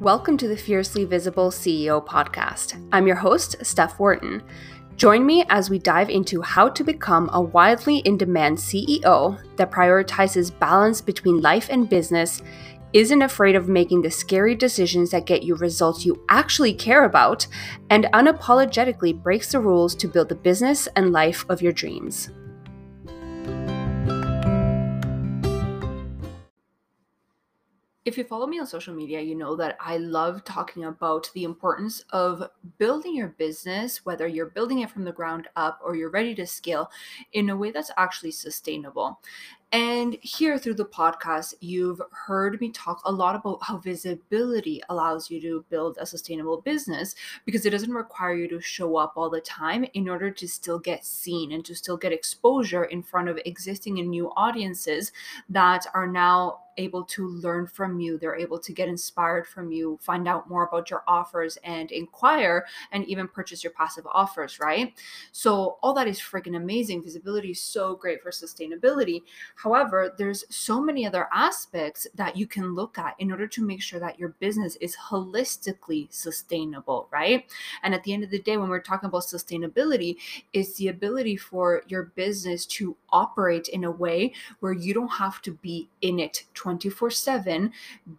Welcome to the Fiercely Visible CEO podcast. I'm your host, Steph Wharton. Join me as we dive into how to become a widely in demand CEO that prioritizes balance between life and business, isn't afraid of making the scary decisions that get you results you actually care about, and unapologetically breaks the rules to build the business and life of your dreams. If you follow me on social media, you know that I love talking about the importance of building your business, whether you're building it from the ground up or you're ready to scale, in a way that's actually sustainable. And here through the podcast, you've heard me talk a lot about how visibility allows you to build a sustainable business because it doesn't require you to show up all the time in order to still get seen and to still get exposure in front of existing and new audiences that are now able to learn from you. They're able to get inspired from you, find out more about your offers and inquire and even purchase your passive offers, right? So, all that is freaking amazing. Visibility is so great for sustainability. However, there's so many other aspects that you can look at in order to make sure that your business is holistically sustainable, right? And at the end of the day, when we're talking about sustainability, it's the ability for your business to operate in a way where you don't have to be in it 24 7,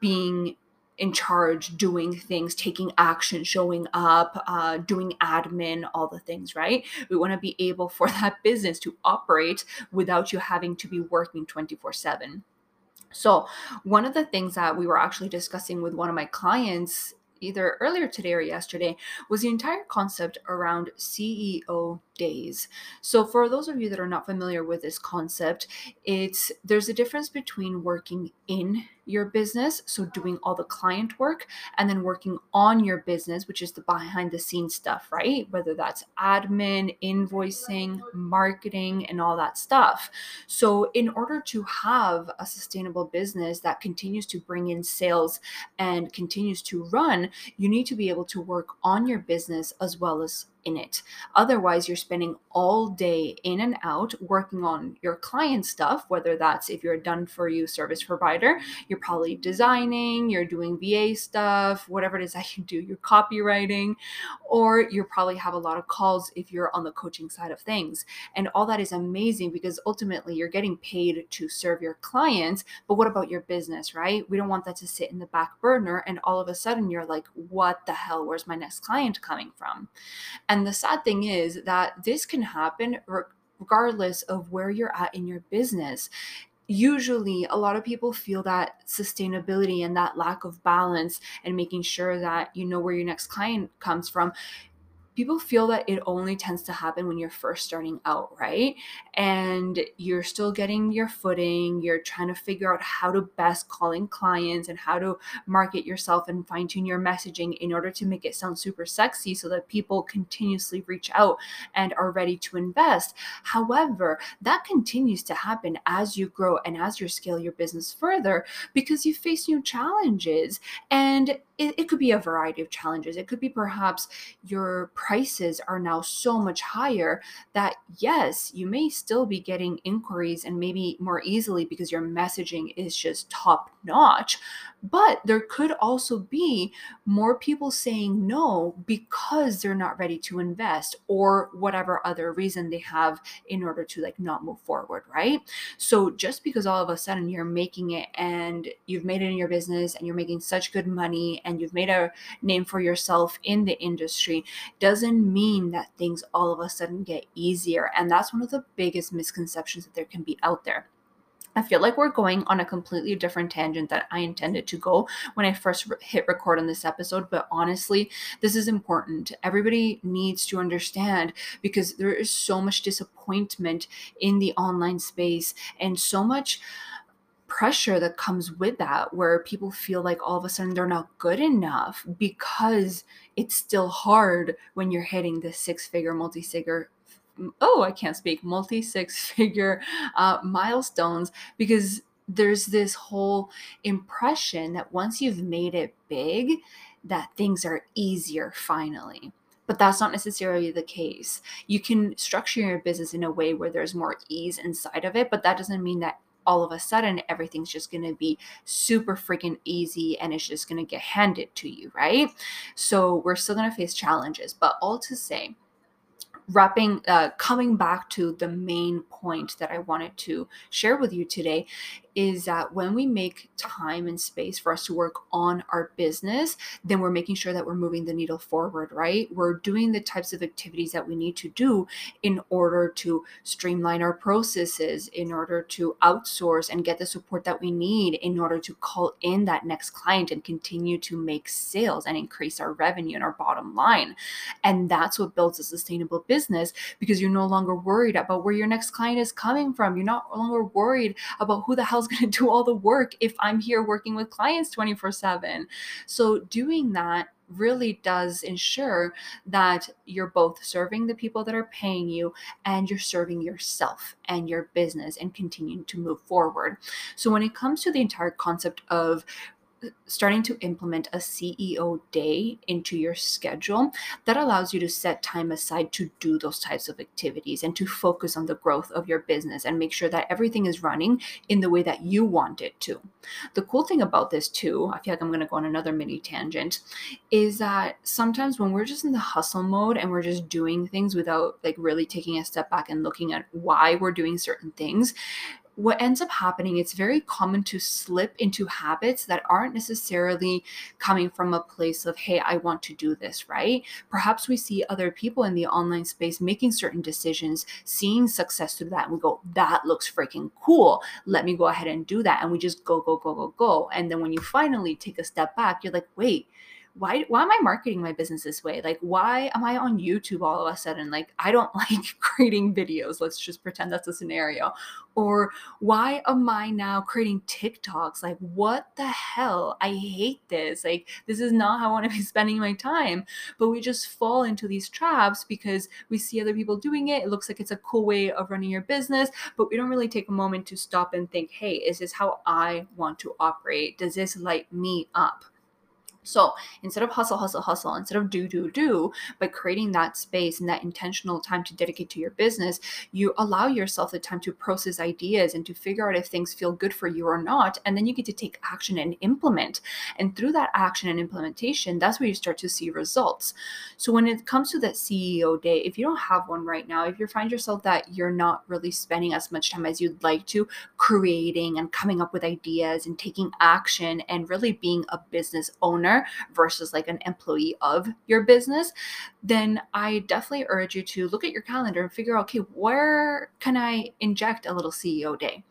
being in charge, doing things, taking action, showing up, uh, doing admin, all the things, right? We want to be able for that business to operate without you having to be working 24 7. So, one of the things that we were actually discussing with one of my clients either earlier today or yesterday was the entire concept around CEO days. So for those of you that are not familiar with this concept, it's there's a difference between working in your business, so doing all the client work, and then working on your business, which is the behind the scenes stuff, right? Whether that's admin, invoicing, marketing, and all that stuff. So, in order to have a sustainable business that continues to bring in sales and continues to run, you need to be able to work on your business as well as in it. Otherwise, you're spending all day in and out working on your client stuff, whether that's if you're a done for you service provider, you're probably designing, you're doing VA stuff, whatever it is that you do, you're copywriting, or you probably have a lot of calls if you're on the coaching side of things. And all that is amazing because ultimately you're getting paid to serve your clients. But what about your business, right? We don't want that to sit in the back burner and all of a sudden you're like, what the hell? Where's my next client coming from? And the sad thing is that this can happen regardless of where you're at in your business. Usually a lot of people feel that sustainability and that lack of balance and making sure that you know where your next client comes from people feel that it only tends to happen when you're first starting out, right? And you're still getting your footing, you're trying to figure out how to best call in clients and how to market yourself and fine tune your messaging in order to make it sound super sexy so that people continuously reach out and are ready to invest. However, that continues to happen as you grow and as you scale your business further because you face new challenges and it, it could be a variety of challenges. It could be perhaps your prices are now so much higher that, yes, you may still be getting inquiries and maybe more easily because your messaging is just top notch. But there could also be more people saying no because they're not ready to invest or whatever other reason they have in order to like not move forward, right? So just because all of a sudden you're making it and you've made it in your business and you're making such good money and you've made a name for yourself in the industry doesn't mean that things all of a sudden get easier. And that's one of the biggest misconceptions that there can be out there. I feel like we're going on a completely different tangent that I intended to go when I first hit record on this episode. But honestly, this is important. Everybody needs to understand because there is so much disappointment in the online space and so much pressure that comes with that where people feel like all of a sudden they're not good enough because it's still hard when you're hitting the six figure multi figure oh, I can't speak, multi six figure uh, milestones because there's this whole impression that once you've made it big, that things are easier finally. But that's not necessarily the case. You can structure your business in a way where there's more ease inside of it, but that doesn't mean that all of a sudden everything's just going to be super freaking easy and it's just going to get handed to you, right? So we're still going to face challenges, but all to say, wrapping uh, coming back to the main point that i wanted to share with you today is that when we make time and space for us to work on our business, then we're making sure that we're moving the needle forward, right? We're doing the types of activities that we need to do in order to streamline our processes, in order to outsource and get the support that we need, in order to call in that next client and continue to make sales and increase our revenue and our bottom line. And that's what builds a sustainable business because you're no longer worried about where your next client is coming from. You're not longer worried about who the hell going to do all the work if I'm here working with clients 24 7. So, doing that really does ensure that you're both serving the people that are paying you and you're serving yourself and your business and continuing to move forward. So, when it comes to the entire concept of starting to implement a CEO day into your schedule that allows you to set time aside to do those types of activities and to focus on the growth of your business and make sure that everything is running in the way that you want it to. The cool thing about this, too, I feel like I'm going to go on another mini tangent, is that sometimes when we're just in the hustle mode and we're just doing things without like really taking a step back and looking at why we're doing certain things, what ends up happening it's very common to slip into habits that aren't necessarily coming from a place of hey i want to do this right? Perhaps we see other people in the online space making certain decisions seeing success through that and we go that looks freaking cool. Let me go ahead and do that and we just go go go go go. And then when you finally take a step back you're like wait why why am I marketing my business this way? Like why am I on YouTube all of a sudden? Like I don't like creating videos. Let's just pretend that's a scenario. Or why am I now creating TikToks? Like what the hell? I hate this. Like this is not how I want to be spending my time. But we just fall into these traps because we see other people doing it. It looks like it's a cool way of running your business, but we don't really take a moment to stop and think, "Hey, is this how I want to operate? Does this light me up?" So instead of hustle, hustle, hustle, instead of do, do, do, by creating that space and that intentional time to dedicate to your business, you allow yourself the time to process ideas and to figure out if things feel good for you or not. And then you get to take action and implement. And through that action and implementation, that's where you start to see results. So when it comes to that CEO day, if you don't have one right now, if you find yourself that you're not really spending as much time as you'd like to creating and coming up with ideas and taking action and really being a business owner, versus like an employee of your business, then I definitely urge you to look at your calendar and figure out okay, where can I inject a little CEO day?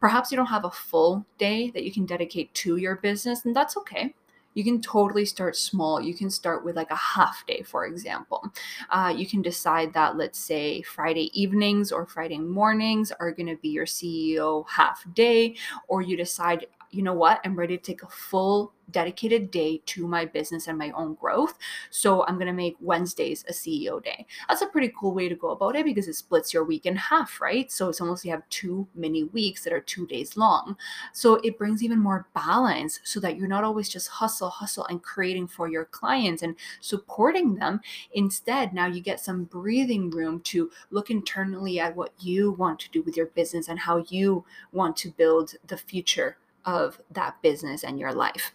Perhaps you don't have a full day that you can dedicate to your business, and that's okay you can totally start small. You can start with like a half day, for example. Uh, you can decide that, let's say, Friday evenings or Friday mornings are going to be your CEO half day, or you decide, you know what, I'm ready to take a full dedicated day to my business and my own growth. So I'm going to make Wednesdays a CEO day. That's a pretty cool way to go about it because it splits your week in half, right? So it's almost you have two mini weeks that are two days long. So it brings even more balance so that you're not always just hustle, hustle, and creating for your clients and supporting them. Instead, now you get some breathing room to look internally at what you want to do with your business and how you want to build the future of that business and your life.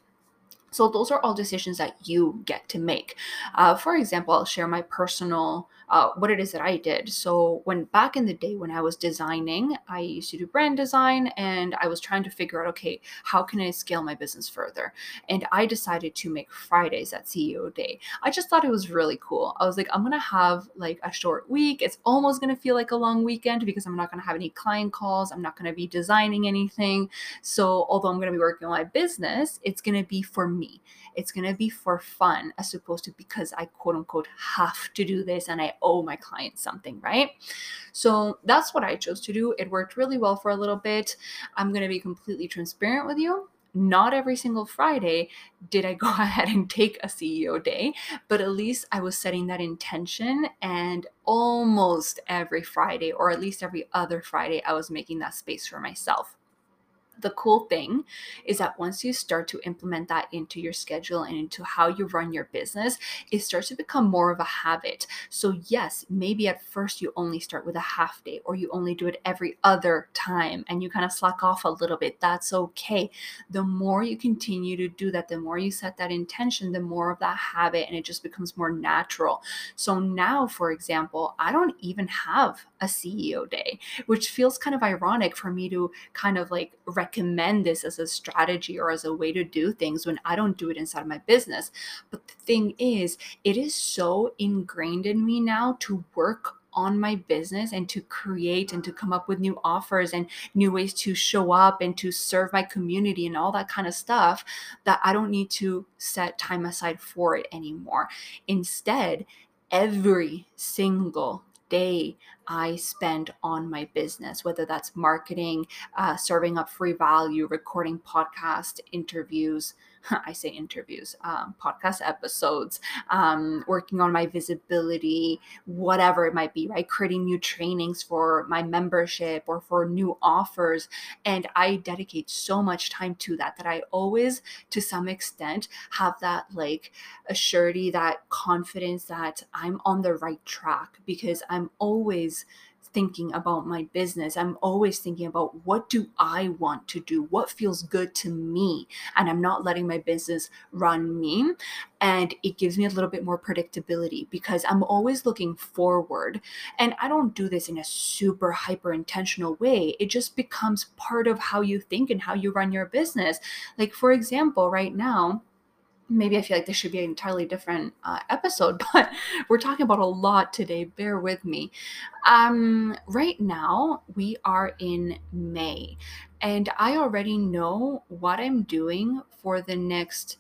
So those are all decisions that you get to make. Uh, for example, I'll share my personal uh, what it is that I did. So when back in the day when I was designing, I used to do brand design, and I was trying to figure out, okay, how can I scale my business further? And I decided to make Fridays at CEO Day. I just thought it was really cool. I was like, I'm gonna have like a short week. It's almost gonna feel like a long weekend because I'm not gonna have any client calls. I'm not gonna be designing anything. So although I'm gonna be working on my business, it's gonna be for me. It's going to be for fun as opposed to because I quote unquote have to do this and I owe my client something, right? So that's what I chose to do. It worked really well for a little bit. I'm going to be completely transparent with you not every single Friday did I go ahead and take a CEO day, but at least I was setting that intention. And almost every Friday, or at least every other Friday, I was making that space for myself. The cool thing is that once you start to implement that into your schedule and into how you run your business, it starts to become more of a habit. So, yes, maybe at first you only start with a half day or you only do it every other time and you kind of slack off a little bit. That's okay. The more you continue to do that, the more you set that intention, the more of that habit and it just becomes more natural. So, now, for example, I don't even have a CEO day, which feels kind of ironic for me to kind of like recommend this as a strategy or as a way to do things when I don't do it inside of my business. But the thing is, it is so ingrained in me now to work on my business and to create and to come up with new offers and new ways to show up and to serve my community and all that kind of stuff that I don't need to set time aside for it anymore. Instead, every single day I spend on my business, whether that's marketing, uh, serving up free value, recording podcast interviews, I say interviews, um, podcast episodes, um, working on my visibility, whatever it might be, right? Creating new trainings for my membership or for new offers. And I dedicate so much time to that that I always, to some extent, have that like a surety, that confidence that I'm on the right track because I'm always thinking about my business. I'm always thinking about what do I want to do? What feels good to me? And I'm not letting my business run me. And it gives me a little bit more predictability because I'm always looking forward. And I don't do this in a super hyper intentional way. It just becomes part of how you think and how you run your business. Like, for example, right now, maybe I feel like this should be an entirely different uh, episode, but we're talking about a lot today. Bear with me. Um, right now, we are in May, and I already know what I'm doing for the next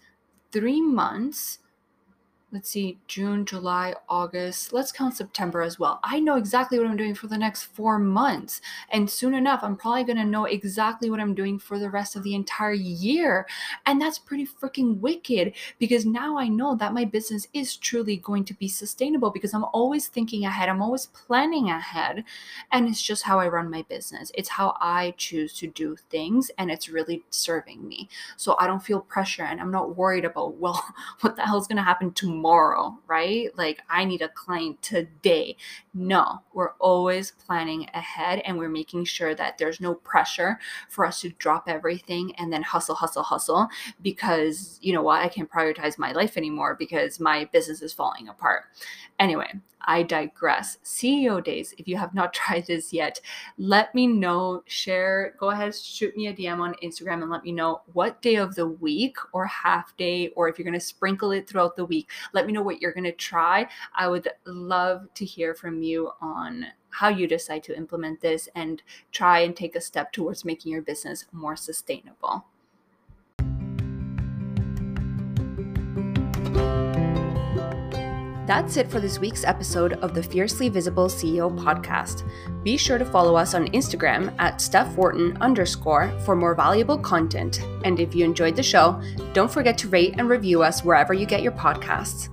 three months let's see, June, July, August. Let's count September as well. I know exactly what I'm doing for the next four months. And soon enough, I'm probably going to know exactly what I'm doing for the rest of the entire year. And that's pretty freaking wicked because now I know that my business is truly going to be sustainable because I'm always thinking ahead, I'm always planning ahead. And it's just how I run my business. It's how I choose to do things. And it's really serving me. So I don't feel pressure and I'm not worried about, well, what the hell is going to happen tomorrow tomorrow, right? Like, I need a client today. No, we're always planning ahead and we're making sure that there's no pressure for us to drop everything and then hustle, hustle, hustle because, you know what, I can't prioritize my life anymore because my business is falling apart. Anyway, I digress. CEO days, if you have not tried this yet, let me know. Share, go ahead, shoot me a DM on Instagram and let me know what day of the week or half day, or if you're going to sprinkle it throughout the week, let me know what you're going to try. I would love to hear from you on how you decide to implement this and try and take a step towards making your business more sustainable. That's it for this week's episode of the Fiercely Visible CEO podcast. Be sure to follow us on Instagram at Steph Wharton underscore for more valuable content. And if you enjoyed the show, don't forget to rate and review us wherever you get your podcasts.